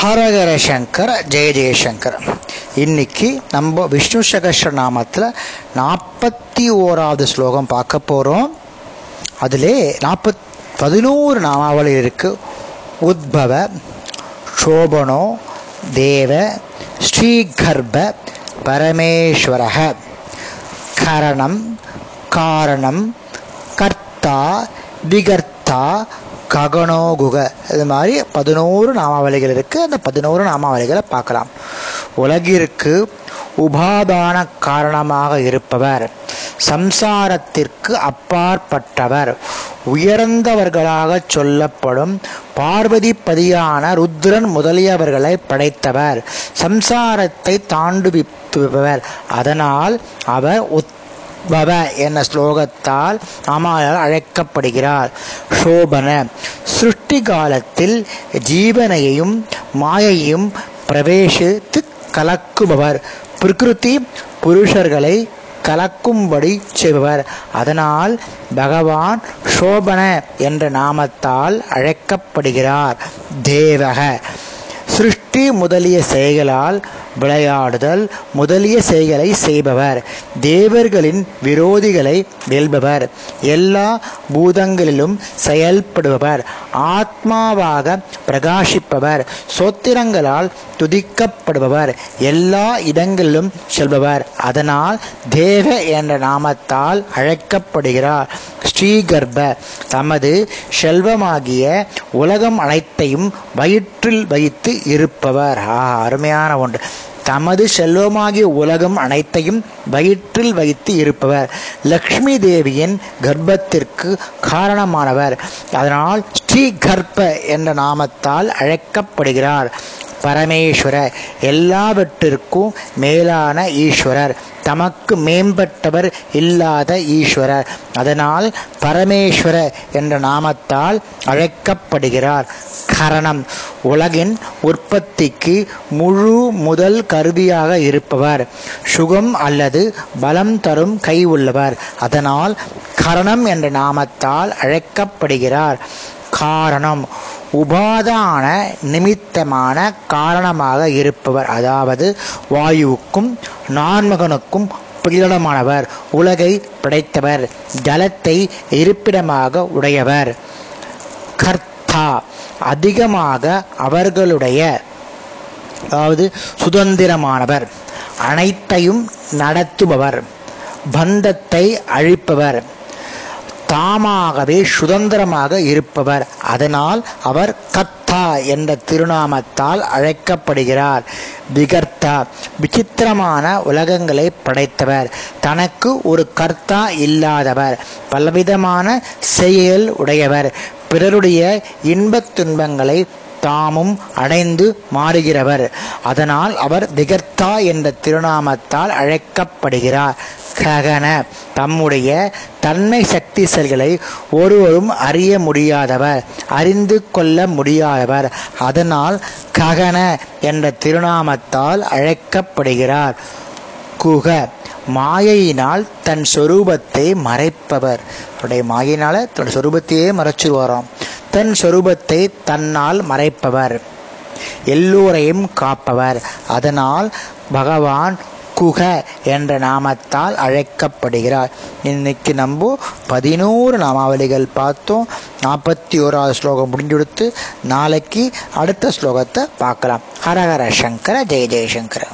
ஹரஹர சங்கர ஜெய ஜெயசங்கர். இன்னைக்கு நம்ம விஷ்ணு சகஸ்ர நாமத்தில் நாற்பத்தி ஓராவது ஸ்லோகம் பார்க்க போகிறோம் அதிலே நாற்பத் பதினோரு நாமாவளி இருக்கு. உத்பவ சோபனோ தேவ ஸ்ரீகர்ப பரமேஸ்வரக கரணம் காரணம் கர்த்தா விகர்த்தா ககனோகுக இது மாதிரி பதினோரு நாமாவளிகள் இருக்குது அந்த பதினோரு நாமாவளிகளை பார்க்கலாம். உலகிற்கு உபாதான காரணமாக இருப்பவர். சம்சாரத்திற்கு அப்பாற்பட்டவர். உயர்ந்தவர்களாக சொல்லப்படும் பார்வதி பதியான ருத்ரன் முதலியவர்களை படைத்தவர். சம்சாரத்தை தாண்டுவிப்பவர். அதனால் அவர் உத் பவ என்ற ஸ்லோகத்தால் அம்மாளால் அழைக்கப்படுகிறார். சோபன. சிருஷ்டி காலத்தில் ஜீவனையும் மாயையும் பிரவேசித்து கலக்குபவர். பிரகிருதி புருஷர்களை கலக்கும்படி செய்பவர். அதனால் பகவான் சோபன என்ற நாமத்தால் அழைக்கப்படுகிறார். தேவக. சிருஷ்டி முதலிய செயல்களால் விளையாடுதல் முதலிய செயல்களை செய்பவர். தேவர்களின் விரோதிகளை வெல்பவர். எல்லா பூதங்களிலும் செயல்படுபவர். ஆத்மாவாக பிரகாசிப்பவர். சோத்திரங்களால் துதிக்கப்படுபவர். எல்லா இடங்களிலும் செல்பவர். அதனால் தேவ என்ற நாமத்தால் அழைக்கப்படுகிறார். ஸ்ரீகர்ப தமது செல்வமாகிய உலகம் அனைத்தையும் வயிற்றில் வைத்து இருப்பவர். ஆ அருமையான ஒன்று. தமது செல்வமாகிய உலகம் அனைத்தையும் வயிற்றில் வைத்து இருப்பவர். லக்ஷ்மி தேவியின் கர்ப்பத்திற்கு காரணமானவர். அதனால் ஸ்ரீ கர்ப்ப என்ற நாமத்தால் அழைக்கப்படுகிறார். பரமேஸ்வரர் எல்லாவற்றிற்கும் மேலான ஈஸ்வரர். தமக்கு மேம்பட்டவர் இல்லாத ஈஸ்வரர். அதனால் பரமேஸ்வர என்ற நாமத்தால் அழைக்கப்படுகிறார். கரணம். உலகின் உற்பத்திக்கு முழு முதல் கருவியாக இருப்பவர். சுகம் அல்லது பலம் தரும் கை உள்ளவர். அதனால் கரணம் என்ற நாமத்தால் அழைக்கப்படுகிறார். காரணம். உபாதான நிமித்தமான காரணமாக இருப்பவர் அதாவது வாயுவுக்கும் நான்மகனுக்கும் பிரீடமானவர் உலகை படைத்தவர் ஜலத்தை இருப்பிடமாக உடையவர். கர்த்தா அதிகமாக அவர்களுடைய அதாவது சுதந்திரமானவர் அனைத்தையும் நடத்துபவர் பந்தத்தை அழிப்பவர். தாமாகவே சுதந்திரமாக இருப்பவர். அதனால் அவர் கத்தா என்ற திருநாமத்தால் அழைக்கப்படுகிறார். விகர்த்தா விசித்திரமான உலகங்களை படைத்தவர். தனக்கு ஒரு கர்த்தா இல்லாதவர். பலவிதமான செயல் உடையவர். பிறருடைய இன்பத் துன்பங்களை தாமும் அடைந்து மாறுகிறவர். அதனால் அவர் திகர்த்தா என்ற திருநாமத்தால் அழைக்கப்படுகிறார். ககன தம்முடைய தன்மை சக்தி செயல்களை ஒருவரும் அறிய முடியாதவர் அறிந்து கொள்ள முடியாதவர். அதனால் ககன என்ற திருநாமத்தால் அழைக்கப்படுகிறார். குக மாயையினால் தன் சொரூபத்தை மறைப்பவர். அவருடைய மாயினால தன் சொரூபத்தையே மறைச்சிருவாராம். தன் சொரூபத்தை தன்னால் மறைப்பவர். எல்லோரையும் காப்பவர். அதனால் பகவான் குக என்ற நாமத்தால் அழைக்கப்படுகிறார். இன்னைக்கு நம்ம பதினோரு நாமாவளிகள் பார்த்தோம். நாற்பத்தி ஓராவது ஸ்லோகம் முடிஞ்சு கொடுத்து நாளைக்கு அடுத்த ஸ்லோகத்தை பார்க்கலாம். ஹரஹர சங்கர ஜெய ஜெயசங்கர